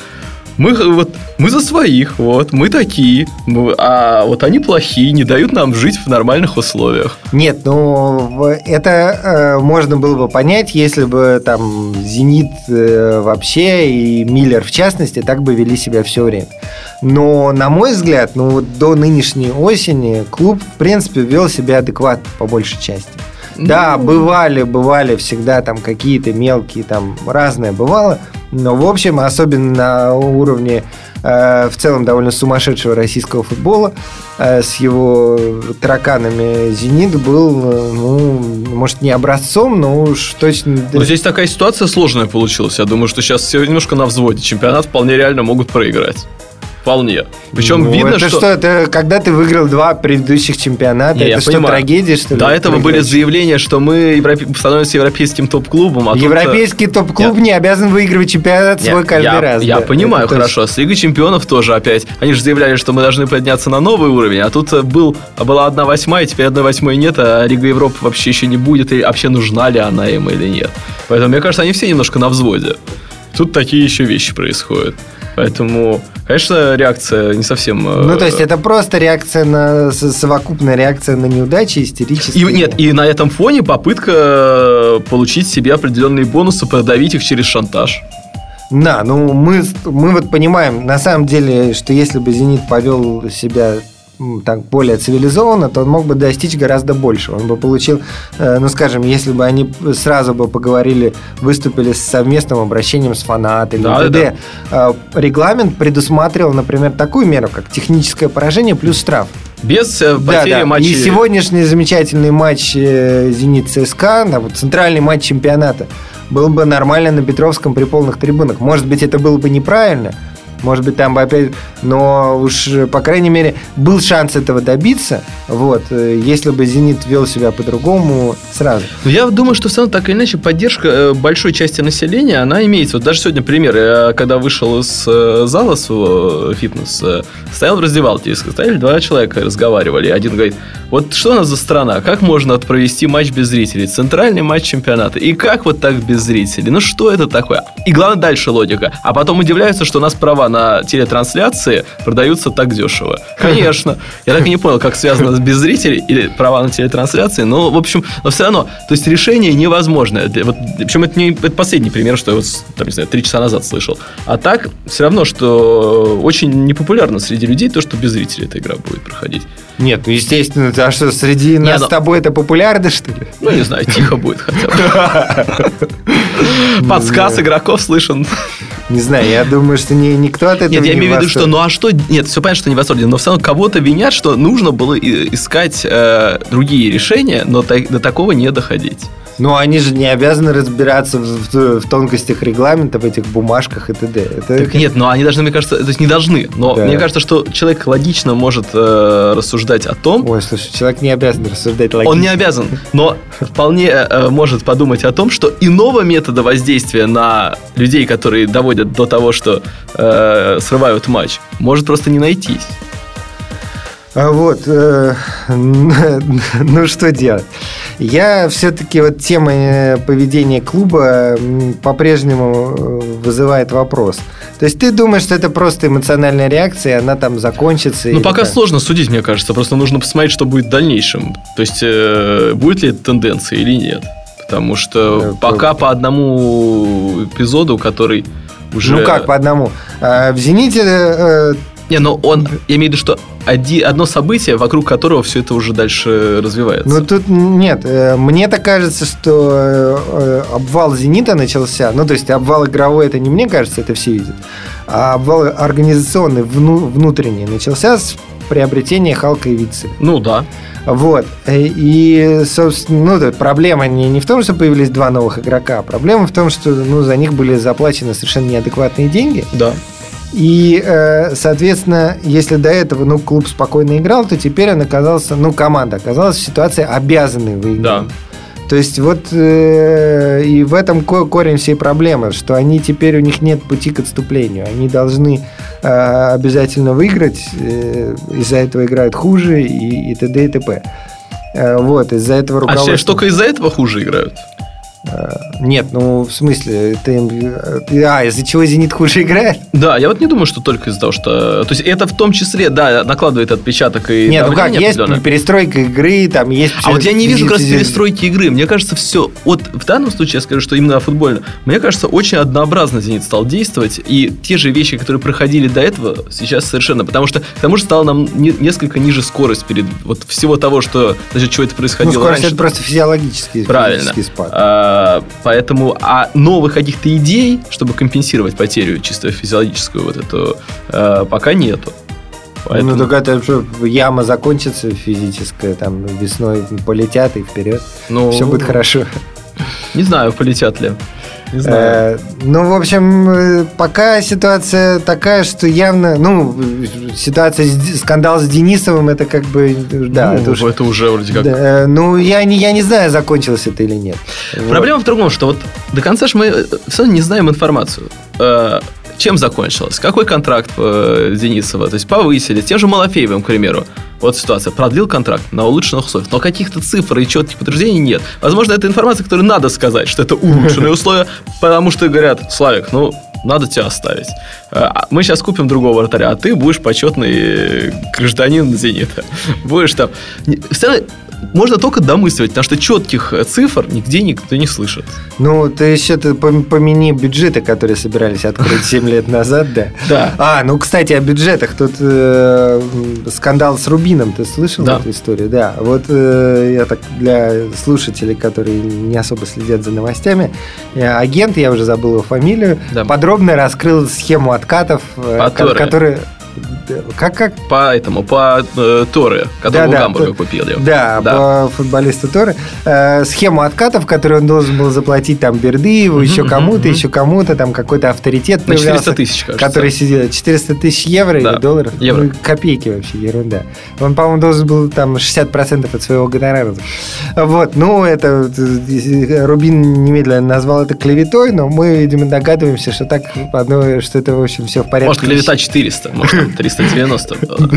Мы вот мы за своих, вот, мы такие, мы- а вот они плохие, не дают нам жить в нормальных условиях. Нет, ну это э, можно было бы понять, если бы там Зенит э, вообще и Миллер в частности так бы вели себя все время. Но, на мой взгляд, ну вот до нынешней осени клуб, в принципе, вел себя адекватно по большей части. Да, бывали, бывали всегда там какие-то мелкие, там разное бывало, но в общем, особенно на уровне э, в целом довольно сумасшедшего российского футбола, э, с его тараканами «Зенит» был, э, ну, может, не образцом, но уж точно... Но здесь такая ситуация сложная получилась. Я думаю, что сейчас все немножко на взводе. Чемпионат вполне реально могут проиграть. Вполне. Причем Ну, видно, это что... что, это когда ты выиграл два предыдущих чемпионата, Не, я это что, понимаю. трагедия, что ли? До этого были заявления, что мы европе- становимся европейским топ-клубом. А тут, э, Европейский топ-клуб не обязан выигрывать чемпионат Не, свой каждый я, раз. Я да, понимаю, это точно. хорошо. С Лигой чемпионов тоже опять. Они же заявляли, что мы должны подняться на новый уровень, а тут э, был, была одна восьмая, теперь одной восьмой нет, а Лига Европы вообще еще не будет, и вообще нужна ли она им или нет. Поэтому, мне кажется, они все немножко на взводе. Тут такие еще вещи происходят. Поэтому, конечно, реакция не совсем... э, Ну, то есть это просто реакция на совокупная реакция на неудачи, истерические. И, нет, и на этом фоне попытка э, получить себе определенные бонусы, продавить их через шантаж. Да, ну мы, мы вот понимаем, на самом деле, что если бы «Зенит» повел себя так более цивилизованно, то он мог бы достичь гораздо больше. Он бы получил, э, ну скажем, если бы они сразу бы поговорили, выступили с совместным обращением с фанатами, Да, т.д. Э, Регламент предусматривал, например, такую меру, как техническое поражение плюс штраф. Без э, Да, потери да. матча. И сегодняшний замечательный матч «Зенит ЦСКА», да, вот центральный матч чемпионата, был бы нормально на Петровском при полных трибунах. Может быть, это было бы неправильно, может быть, там бы опять... Но уж, э, по крайней мере, был шанс этого добиться, вот, э, если бы «Зенит» вел себя по-другому сразу. Но я думаю, что все равно так или иначе поддержка э, большой части населения, она имеется. Вот даже сегодня пример, я когда вышел из э, зала своего фитнес, э, стоял в раздевалке, и стояли два человека, разговаривали. Один говорит, вот что у нас за страна, как можно провести матч без зрителей? Центральный матч чемпионата. И как вот так без зрителей? Ну что это такое? И главное дальше логика. А потом удивляются, что у нас права на телетрансляции продаются так дешево. Конечно. Я так и не понял, как связано с без зрителей или права на телетрансляции. Но, в общем, но все равно. То есть решение невозможное. Вот, причем это не это последний пример, что я вот, там, не знаю, три часа назад слышал. А так, все равно, что очень непопулярно среди людей то, что без зрителей эта игра будет проходить. Нет, ну, естественно, а что, среди нас но- с тобой это популярно, что ли? Ну, не знаю, тихо будет хотя бы. Подсказ игроков слышен. Не знаю, я думаю, что ни- никто от этого Нет, я не имею в виду, что ну а что... Нет, все понятно, что не в восторге, но все равно кого-то винят, что нужно было искать э, другие решения, но та- до такого не доходить. Ну, они же не обязаны разбираться в, в- в тонкостях регламента, в этих бумажках и т.д. Это Так нет, но они должны, мне кажется, то есть не должны, но Да. мне кажется, что человек логично может э, рассуждать о том, Ой, слушай, человек не обязан рассуждать логично. он не обязан, но вполне э, может подумать о том, что иного метода воздействия на людей, которые доводят до того, что э, срывают матч, может просто не найтись. А Вот, э, ну что делать? Я все-таки вот тема э, поведения клуба по-прежнему э, вызывает вопрос. То есть ты думаешь, что это просто эмоциональная реакция, и она там закончится? Ну, пока как? сложно судить, мне кажется. Просто нужно посмотреть, что будет в дальнейшем. То есть, э, будет ли это тенденция или нет. Потому что Да, пока по одному эпизоду, который уже... Ну как по одному? А, В «Зените» Не, но он... Я имею в виду, что оди- одно событие, вокруг которого все это уже дальше развивается. Ну тут нет, э, мне так кажется, что э, обвал Зенита начался. Ну то есть обвал игровой это не мне кажется, это все видят. А обвал организационный вну- внутренний начался с приобретения Халка и Вицы. Ну да. Вот. Э, И, собственно, ну, проблема не, не в том, что появились два новых игрока, а проблема в том, что ну, за них были заплачены совершенно неадекватные деньги. Да. И, э, соответственно, если до этого ну, клуб спокойно играл, то теперь он оказался, ну, команда оказалась в ситуации обязанной выиграть. Да. То есть вот э, и в этом ко- корень всей проблемы, что они теперь у них нет пути к отступлению. Они должны э, обязательно выиграть, э, из-за этого играют хуже и, и т.д. и т.п. Э, вот, из-за этого А руководство... считаешь, только из-за этого хуже играют? Э, Нет, ну, в смысле, ты... э, А, из-за чего «Зенит» хуже играет? Да, я вот не думаю, что только из-за того, что... То есть это в том числе, да, накладывает отпечаток и Нет, ну как, есть перестройка игры, там есть... А вот я не вижу как раз перестройки игры. Мне кажется, все. Вот в данном случае я скажу, что именно футбольно. Мне кажется, очень однообразно Зенит стал действовать. И те же вещи, которые проходили до этого, сейчас совершенно. Потому что к тому же стала нам не- несколько ниже скорость перед вот всего того, что за счет чего это Ну, происходило скорость раньше. это просто физиологический, Правильно. физический спад. А, поэтому, а новых каких-то идей, чтобы компенсировать потерю чисто физиологическую вот эту, а, пока нету. Поэтому- Ну, только это яма закончится физическая, там весной полетят и вперед. ну, Все будет хорошо. Не знаю, полетят ли. Не знаю. Э, Ну, в общем, э, пока ситуация такая, что явно, ну, ситуация, скандал с Денисовым, это как бы, да, Ну, это уж- это уже вроде как да, э, ну, я не, я не знаю, закончилось это или нет. Вот. Проблема в другом, что вот до конца же мы все не знаем информацию. Чем закончилось? Какой контракт э, Денисова? То есть повысили. Тем же Малафеевым, к примеру. Вот ситуация. Продлил контракт на улучшенных условиях. Но каких-то цифр и четких подтверждений нет. Возможно, это информация, которую надо сказать, что это улучшенные условия, потому что говорят, Славик, ну, надо тебя оставить. Э, а Мы сейчас купим другого вратаря, а ты будешь почетный э, гражданин «Зенита». Будешь там... Равно Можно только домысливать, потому что четких э, цифр нигде никто не слышит. Ну, ты еще ты пом- помяни бюджеты, которые собирались открыть 7 лет назад, да? Да. А, ну, кстати, о бюджетах. Тут э, скандал с Рубином. Ты слышал Да. эту историю? Да. Вот э, я так для слушателей, которые не особо следят за новостями, э, агент, я уже забыл его фамилию, Да. подробно раскрыл схему откатов, э, По ко- Торе. которые... Как, как? По этому, по э, Торе, которого Да-да, Гамбурга по- купили. Да, Да. по футболисту Торы. Э, схему откатов, которую он должен был заплатить там Бердыеву, Мгм, еще кому-то, мгм. еще кому-то, там какой-то авторитет На 400 появлялся. тысяч, кажется. Который сидел 400 тысяч евро Да, или долларов? евро. Ну, копейки вообще, ерунда. Он, по-моему, должен был там 60% от своего гонорара. Вот, ну, это Рубин немедленно назвал это клеветой, но мы, видимо, догадываемся, что так, одно, что это, в общем, все в порядке. Может, клевета 400, может, 390 было.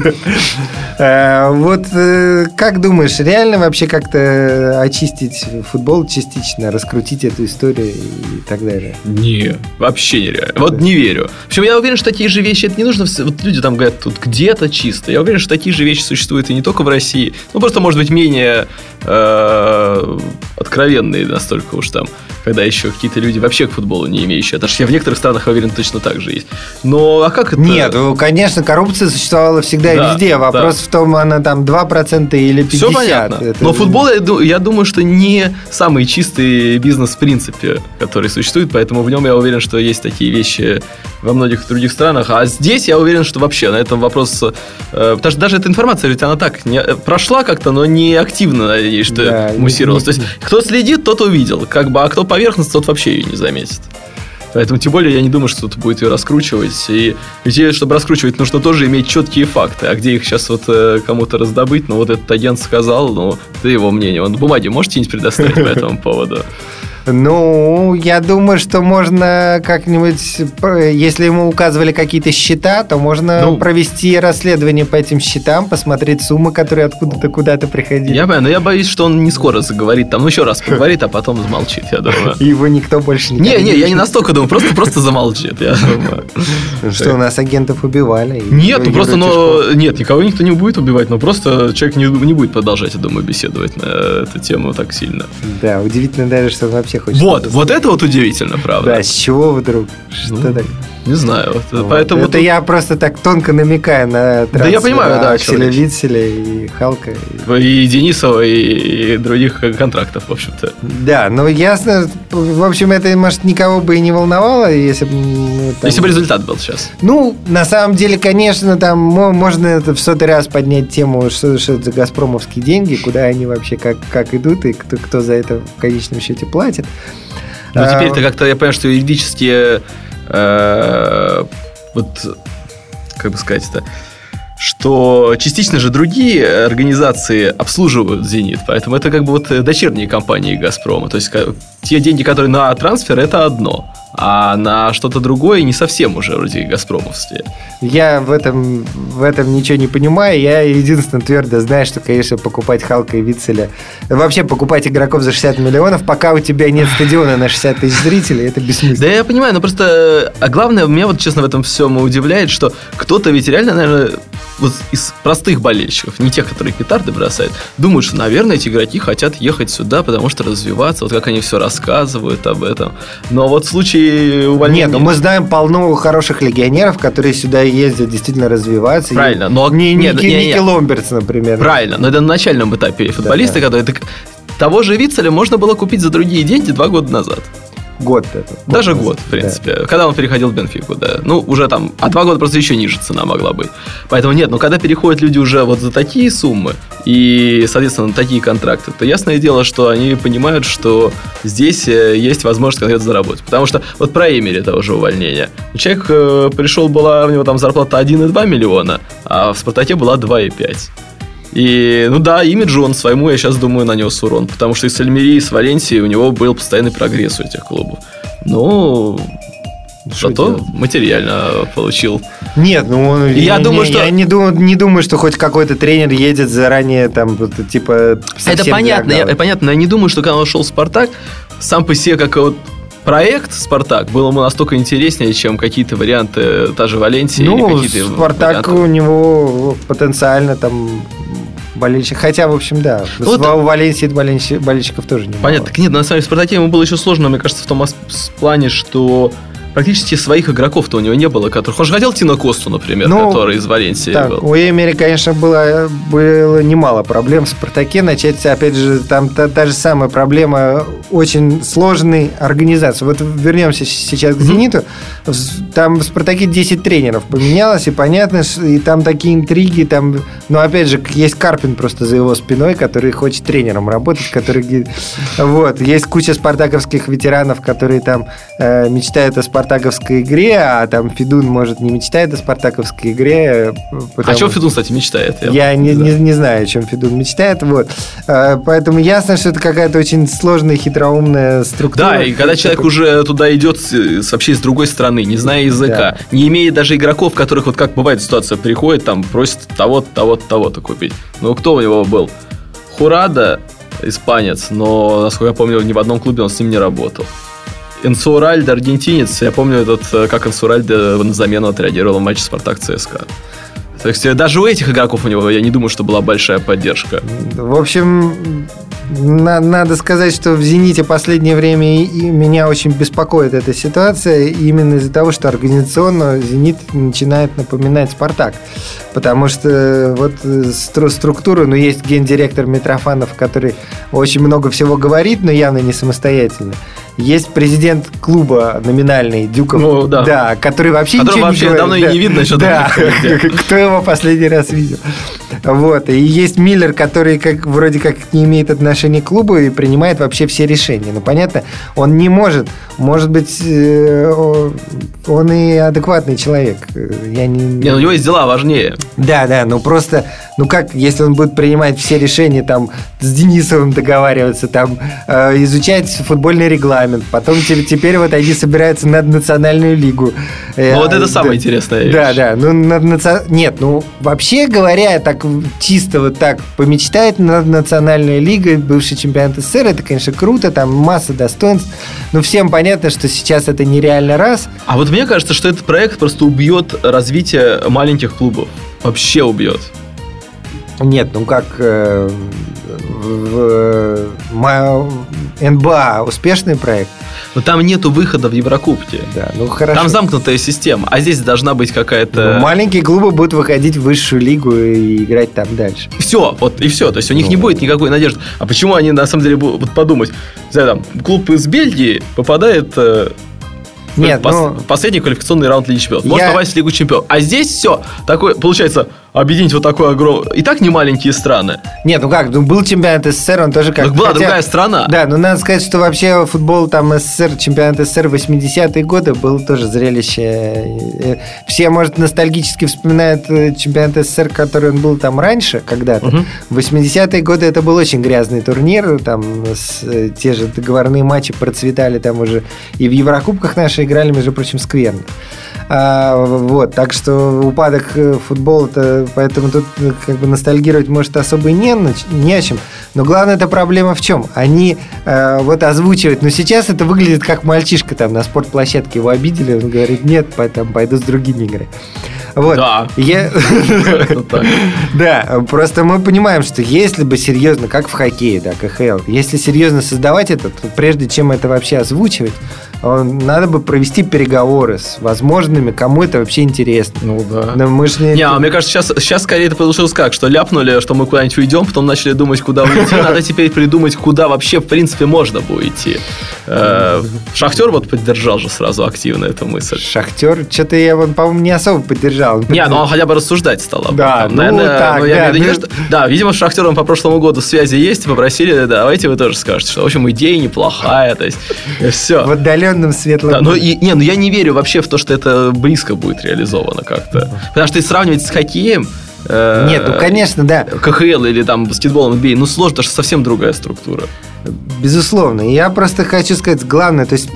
Э, Вот э, как думаешь, реально вообще как-то очистить футбол частично, раскрутить эту историю и так далее? Не, вообще нереально. Вот не верю. Причем я уверен, что такие же вещи, это не нужно... Вот люди там говорят, тут где-то чисто. Я уверен, что такие же вещи существуют и не только в России. Ну, просто, может быть, менее э, откровенные настолько уж там, когда еще какие-то люди вообще к футболу не имеющие. Даже я в некоторых странах, я уверен, точно так же есть. Но, а как это... Нет, ну, конечно, коррупция существовала всегда и Да, везде. Вопрос да. в том, она там 2% или 50%. Все понятно. Это- Но футбол, я думаю, что не самый чистый бизнес в принципе, который существует, поэтому в нем я уверен, что есть такие вещи во многих других странах. А здесь я уверен, что вообще на этом вопрос... э, потому что даже эта информация, ведь она так не- э, прошла как-то, но не активно, надеюсь, что Да, муссировалась. не- То есть, кто следит, тот увидел. Как бы, а кто поверхностно, тот вообще ее не заметит. Поэтому, тем более, я не думаю, что кто-то будет ее раскручивать. И ведь, чтобы раскручивать, нужно тоже иметь четкие факты. А где их сейчас вот э, кому-то раздобыть? Ну, вот этот агент сказал, ну, это его мнение. Он бумаги можете что-нибудь предоставить по этому поводу? Ну, я думаю, что можно как-нибудь, э, если ему указывали какие-то счета, то можно Ну. провести расследование по этим счетам, посмотреть суммы, которые откуда-то куда-то приходили. Я понимаю, но я боюсь, что он не скоро заговорит. Там, ну, еще раз поговорит, а потом замолчит, я думаю. Его никто больше не Не, не, я не настолько думаю, просто, просто замолчит, я думаю. Что у нас агентов убивали. Нет, ну просто, но нет, никого никто не будет убивать, но просто человек не, не будет продолжать, я думаю, беседовать на эту тему так сильно. Да, удивительно даже, что он вообще хочет. Вот, это вот это вот удивительно, правда. Да, с чего вдруг? Что Ну, так? Не знаю, вот, поэтому Это тут- я просто так тонко намекаю на Да я понимаю, да, Акселя речь. Витцеля и Халка. и Денисова, и, и других контрактов, в общем-то. Да, ну ясно. В общем, это, может, никого бы и не волновало, если бы... ну, там- Если бы результат был сейчас. Ну, на самом деле, конечно, там мо- можно это в сотый раз поднять тему, что, что это за газпромовские деньги, куда они вообще как, как идут и кто, кто за это в конечном счете платит. Но А, теперь-то как-то я понимаю, что юридически э, вот как бы сказать это что частично же другие организации обслуживают «Зенит», поэтому это как бы вот дочерние компании «Газпрома». То есть те деньги, которые на трансфер, это одно. А на что-то другое не совсем уже вроде газпромовские. Я в этом, в этом ничего не понимаю. Я единственно твердо знаю, что, конечно, покупать Халка и Вицеля... Вообще покупать игроков за 60 миллионов, пока у тебя нет стадиона на 60 тысяч зрителей, это бессмысленно. Да я понимаю, но просто... А главное, меня вот, честно, в этом всем удивляет, что кто-то ведь реально, наверное, вот из простых болельщиков, не тех, которые петарды бросают, думают, что, наверное, эти игроки хотят ехать сюда, потому что развиваться, вот как они все рассказывают об этом. Но вот в случае увольнения... Нет, ну мы знаем полно хороших легионеров, которые сюда ездят действительно развиваться. Правильно, но... Не, нет, Ники, не, не, Ники Ломберц, например. Правильно, но это на начальном этапе футболисты, Да, которые... Так, того же Вицеля можно было купить за другие деньги два года назад. Год это. Даже назад, год, в принципе. Когда он переходил в Бенфику, да. Ну, уже там, а два года просто еще ниже цена могла быть. Поэтому нет, но когда переходят люди уже вот за такие суммы и, соответственно, на такие контракты, то ясное дело, что они понимают, что здесь э, есть возможность конкретно заработать. Потому что вот про Эмери того же увольнения. Человек э, пришел, была у него там зарплата 1,2 миллиона, а в Спартаке была 2,5. И, ну да, имиджу он своему, я сейчас думаю, нанес урон. Потому что и с Альмерии, и с Валенсией у него был постоянный прогресс у этих клубов. Ну, Что зато делать? материально получил. Нет, ну он- Я не- думаю, не- что- я не думаю, не думаю, что хоть какой-то тренер едет заранее там вот, типа. это понятно, я, понятно, но я не думаю, что когда он шел в Спартак, сам по себе как вот проект Спартак был ему настолько интереснее, чем какие-то варианты та же Валенсии или Ну, какие-то Спартак варианты. у него потенциально там болельщик. Хотя, в общем, да. Ну, у это- Валенсии болельщи- болельщиков тоже не Понятно. Так нет, на самом деле в Спартаке ему было еще сложно, мне кажется, в том с- плане, что практически своих игроков-то у него не было, которых... Он же хотел Тина Косту, например, Ну, который из Валенсии Так, был. у Эмери, конечно, было, было немало проблем в «Спартаке». Начать, опять же, там та, та же самая проблема очень сложной организации. Вот вернемся сейчас к «Зениту». Там в «Спартаке» 10 тренеров поменялось, и понятно, и там такие интриги, там... Но, опять же, есть Карпин просто за его спиной, который хочет тренером работать, который... Вот. Есть куча спартаковских ветеранов, которые там э, мечтают о спартаковской игре, а там Федун, может, не мечтает о спартаковской игре. А потому- чего Федун, кстати, мечтает? я не, Да. не, не знаю, о чем Федун мечтает. Вот. Э, Поэтому ясно, что это какая-то очень сложная, хитроумная структура. Да, и когда человек уже туда идет вообще с другой стороны, не зная языка, не имея даже игроков, которых вот как бывает ситуация, приходит там, просит того-то, того-то, того-то купить. Ну, кто у него был? Хурада, испанец, но, насколько я помню, ни в одном клубе он с ним не работал. Энсуральдо, аргентинец, я помню этот, э, как Энсуральдо на замену отреагировал в матче Спартак ЦСКА. То есть э, даже у этих игроков у него, я не думаю, что была большая поддержка. В общем, на- надо сказать, что в «Зените» последнее время и- и меня очень беспокоит эта ситуация именно из-за того, что организационно «Зенит» начинает напоминать «Спартак». Потому что вот э, стру- структура, ну, есть гендиректор Митрофанов, который очень много всего говорит, но явно не самостоятельно. Есть президент клуба номинальный, Дюков, Ну, да. который вообще Которого ничего вообще не говорит. давно и Да. не видно, что Да, кто его последний раз видел. Вот. И есть Миллер, который как, вроде как не имеет отношения к клубу и принимает вообще все решения. Ну, понятно, он не может. Может быть, э, он и адекватный человек. Я не... Не, ну, у него есть дела важнее. Да, да, ну просто, ну как, если он будет принимать все решения, там, с Денисовым договариваться, там, э, изучать футбольный регламент, потом те- теперь вот они собираются над национальную лигу. Э, Ну, вот это да. самая интересная Да, да, ну, над наци- нет, ну, вообще говоря, так чисто вот так помечтать над национальной лигой, бывший чемпионат СССР, это, конечно, круто, там масса достоинств, но всем понятно, что сейчас это нереально раз, А вот мне кажется, что этот проект просто убьет развитие маленьких клубов. Вообще убьет. Нет, ну как э, в, НБА успешный проект, Но там нету выхода в Еврокубке. да, ну хорошо. Там замкнутая система, а здесь должна быть какая-то... Ну, маленькие клубы будут выходить в высшую лигу и играть там дальше. Все, вот и все. То есть у них Ну. не будет никакой надежды. А почему они на самом деле будут вот подумать? Знаю, там, клуб из Бельгии попадает э, Нет, пос- ну- последний квалификационный раунд Лиги Чемпионов. Может Я- попасть в Лигу Чемпионов. А здесь все. Такое, получается, объединить вот такой огромный... И так не маленькие страны. Нет, ну как, ну был чемпионат СССР, он тоже как... Так была хотя- другая страна. Да, но надо сказать, что вообще футбол там СССР, чемпионат СССР 80-е годы был тоже зрелище. Э, Все, может, ностальгически вспоминают э, чемпионат СССР, который он был там раньше, когда-то. В 80-е годы это был очень грязный турнир, там с- э, те же договорные матчи процветали там уже. И в Еврокубках наши играли, между прочим, скверно. А, вот, так что упадок э, футбола-то, поэтому тут э, как бы ностальгировать может особо и не, не о чем. Но главная эта проблема в чем? Они э, вот озвучивают, но сейчас это выглядит как мальчишка там на спортплощадке его обидели, он говорит, нет, по- там, пойду с другими играть. Вот. Да. Я... Да, просто мы понимаем, что если бы серьезно, как в хоккее, да, КХЛ, если серьезно создавать это, то прежде чем это вообще озвучивать, надо бы провести переговоры с возможными, кому это вообще интересно. Ну да. Но мы ж не... Не, а мне кажется, сейчас, сейчас скорее это получилось как, что ляпнули, что мы куда-нибудь уйдем, потом начали думать, куда уйти. Надо теперь придумать, куда вообще, в принципе, можно было идти. Э, Шахтер вот поддержал же сразу активно эту мысль. Шахтер, что-то я, по-моему, не особо поддержал. Не, ну он хотя бы рассуждать стал об Да, этом. ну так, ну, я да, виду, ну- что- да, видимо, с Шахтером по прошлому году связи есть, попросили, давайте вы тоже скажете, что, в общем, идея неплохая, то есть, все. В отдаленном светлом... Да, ну, и, не, ну я не верю вообще в то, что это близко будет реализовано как-то. Потому что если сравнивать с хоккеем... э, Нет, ну, конечно, да. КХЛ или там баскетболом NBA, ну сложно, потому что совсем другая структура. Безусловно. Я просто хочу сказать главное, то есть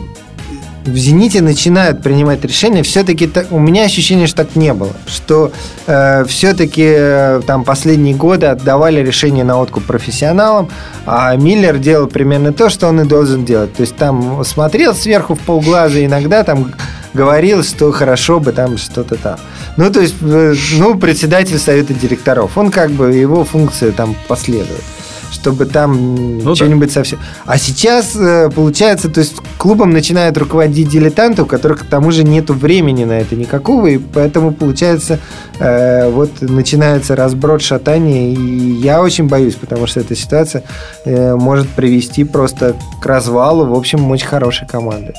в «Зените» начинают принимать решения, все-таки у меня ощущение, что так не было, что э, все-таки там последние годы отдавали решения на откуп профессионалам, а Миллер делал примерно то, что он и должен делать. То есть там смотрел сверху в полглаза, иногда там говорил, что хорошо бы там что-то там. Ну, то есть, э, ну, председатель совета директоров, он как бы, его функция там последует чтобы там Ну да. что-нибудь совсем... А сейчас, э, получается, то есть клубом начинают руководить дилетанты, у которых к тому же нету времени на это никакого, и поэтому, получается, э, вот начинается разброд, шатание, и я очень боюсь, потому что эта ситуация э, может привести просто к развалу, в общем, очень хорошей команды.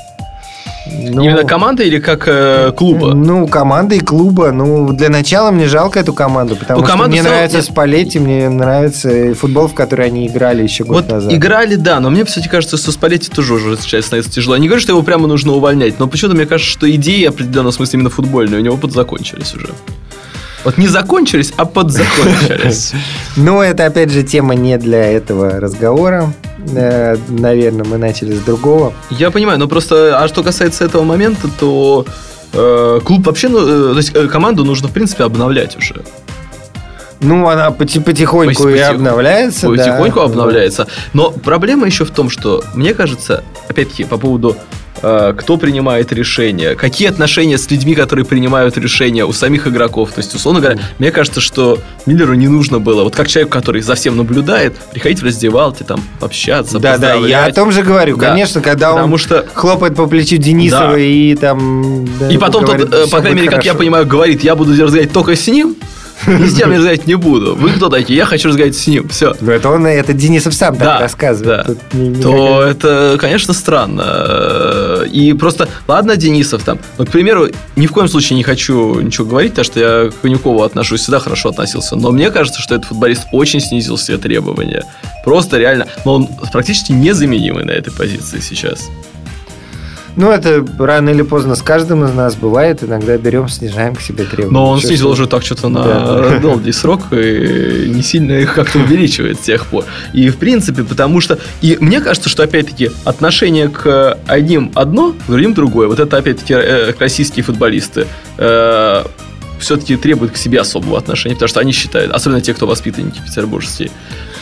Ну, Именно команда или как э, клуба? Ну, команда и клуба. Ну, для начала мне жалко эту команду, потому Ну, что мне целом- нравится. Спалетти, мне нравится футбол, в который они играли еще год Вот назад. играли, да, но мне, кстати, кажется, что Спалетти тоже уже сейчас становится тяжело. Я не говорю, что его прямо нужно увольнять, но почему-то мне кажется, что идеи в определенном смысле именно футбольные у него подзакончились уже. Вот не закончились, а подзакончились. Но это, опять же, тема не для этого разговора. Э, Наверное, мы начали с другого. Я понимаю, но просто, а что касается этого момента, то э, клуб вообще, ну, э, то есть команду нужно, в принципе, обновлять уже. Ну, она поти- потихоньку и Потихоньку- обновляется. да. Потихоньку обновляется. Но проблема еще в том, что, мне кажется, опять-таки, по поводу кто принимает решения, какие отношения с людьми, которые принимают решения у самих игроков. То есть, условно говоря, мне кажется, что Миллеру не нужно было, вот как человек, который за всем наблюдает, приходить в раздевалке, там, общаться, Да, да, я о том же говорю. Да. Конечно, когда Потому он что хлопает по плечу Денисова Да. и там... да, И потом тот, говорит, э, «Всё по крайней мере, как я хорошо». понимаю, говорит, я буду разговаривать только с ним, ни с кем я разговаривать не буду. Вы кто такие? Я хочу разговаривать с ним. Все. Ну, это он, это Денисов сам Да, так рассказывает. да. Не То это, конечно, странно. И просто, ладно, Денисов там, но, к примеру, ни в коем случае не хочу ничего говорить, потому что я к Конюкову отношусь, всегда хорошо относился. Но мне кажется, что этот футболист очень снизил все требования. Просто реально. Но он практически незаменимый на этой позиции сейчас. Ну, это рано или поздно с каждым из нас бывает. Иногда берем, снижаем к себе требования. Но он Чё снизил уже так что-то на Да. долгий срок и не сильно их как-то увеличивает с тех пор. И в принципе, потому что... И мне кажется, что опять-таки отношение к одним одно, к другим другое. Вот это опять-таки э, российские футболисты э, все-таки требуют к себе особого отношения, потому что они считают, особенно те, кто воспитанники петербургские.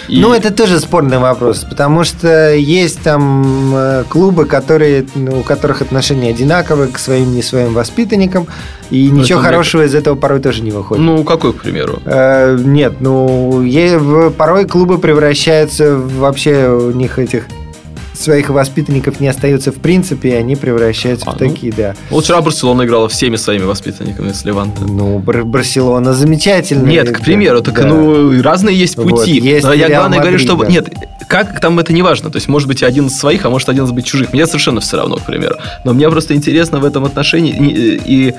И- Ну, это тоже спорный вопрос, потому что есть там э, клубы, которые, ну, у которых отношения одинаковые к своим не своим воспитанникам, и ничего это хорошего из этого порой тоже не выходит. Ну, какой, к примеру? Э, нет, ну, е- порой клубы превращаются в- вообще у них этих своих воспитанников не остается в принципе, и они превращаются А, в ну. такие, да. Вот вчера Барселона играла всеми своими воспитанниками с Леванта. Ну, Бар- Барселона замечательная. Нет, к примеру, так да. ну разные есть Вот, пути. есть Но я главное говорю, Мадрид, что да. нет, как там это не важно. То есть, может быть, один из своих, а может один из быть чужих. Мне совершенно все равно, к примеру. Но мне просто интересно в этом отношении и, и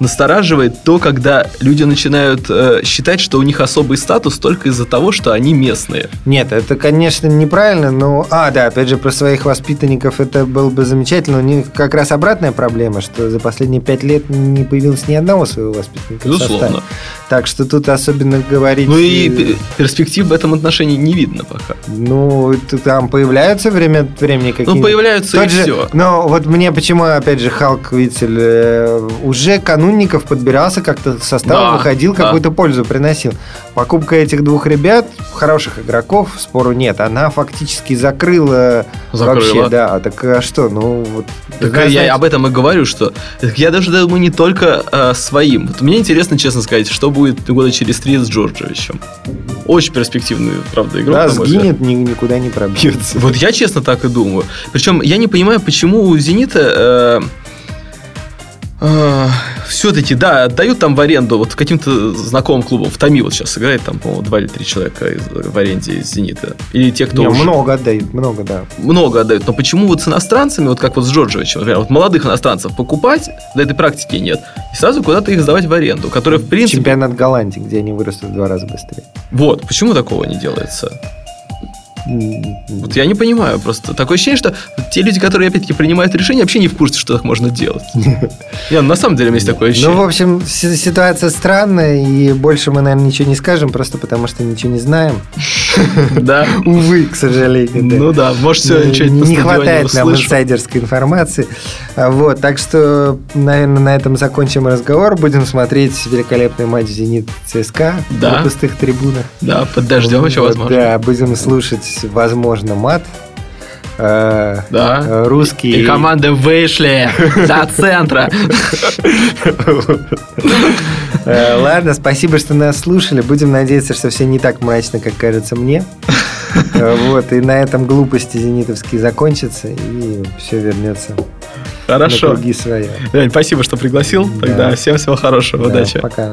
настораживает то, когда люди начинают э, считать, что у них особый статус только из-за того, что они местные. Нет, это, конечно, неправильно, но... А, да, опять же, про своих воспитанников это было бы замечательно. У них как раз обратная проблема, что за последние пять лет не появилось ни одного своего воспитанника Безусловно. Так что тут особенно говорить... Ну и перспектив в этом отношении не видно пока. Ну, там появляются время от времени какие-то... Ну, появляются Тот и же... все. Но вот мне почему, опять же, Халк, видите ли, уже канунников подбирался, как-то состав да, выходил, да. какую-то пользу приносил. Покупка этих двух ребят, хороших игроков, спору нет, она фактически закрыла, закрыла. вообще, да. Так а что, ну вот... Так я знаете... об этом и говорю, что я даже думаю не только э, своим. Вот мне интересно, честно сказать, что будет года через три с Джорджевичем. Очень перспективный, правда, игрок. Да, сгинет, ни, никуда не пробьется. Вот я честно так и думаю. Причем я не понимаю, почему у «Зенита» э, а, все-таки, да, отдают там в аренду вот каким-то знакомым клубам. В Томи вот сейчас играет там, по-моему, два или три человека из, в аренде из «Зенита». Или те, кто Не, уже... много отдают, много, да. Много отдают. Но почему вот с иностранцами, вот как вот с Джорджевичем, например, вот молодых иностранцев покупать, да этой практики нет. И сразу куда-то их сдавать в аренду, которые, в принципе... Чемпионат Голландии, где они вырастут в два раза быстрее. Вот, почему такого не делается? Вот я не понимаю просто. Такое ощущение, что те люди, которые, опять-таки, принимают решения, вообще не в курсе, что так можно делать. Я, на самом деле, у меня есть такое ощущение. Ну, в общем, ситуация странная, и больше мы, наверное, ничего не скажем, просто потому что ничего не знаем. Да. Увы, к сожалению. Ну да, может, все Не хватает нам инсайдерской информации. А, вот, так что, наверное, на этом закончим разговор. Будем смотреть великолепный матч «Зенит» ЦСКА на пустых трибунах. Да, под дождем еще возможно. Да, будем слушать возможно, мат. Э, да. Э, русские. И команды вышли до центра. Э, ладно, спасибо, что нас слушали. Будем надеяться, что все не так мрачно, как кажется мне. Вот, и на этом глупости зенитовские закончатся, и все вернется. Хорошо. На круги своя. спасибо, что пригласил. Тогда всем всего хорошего. Удачи. Пока.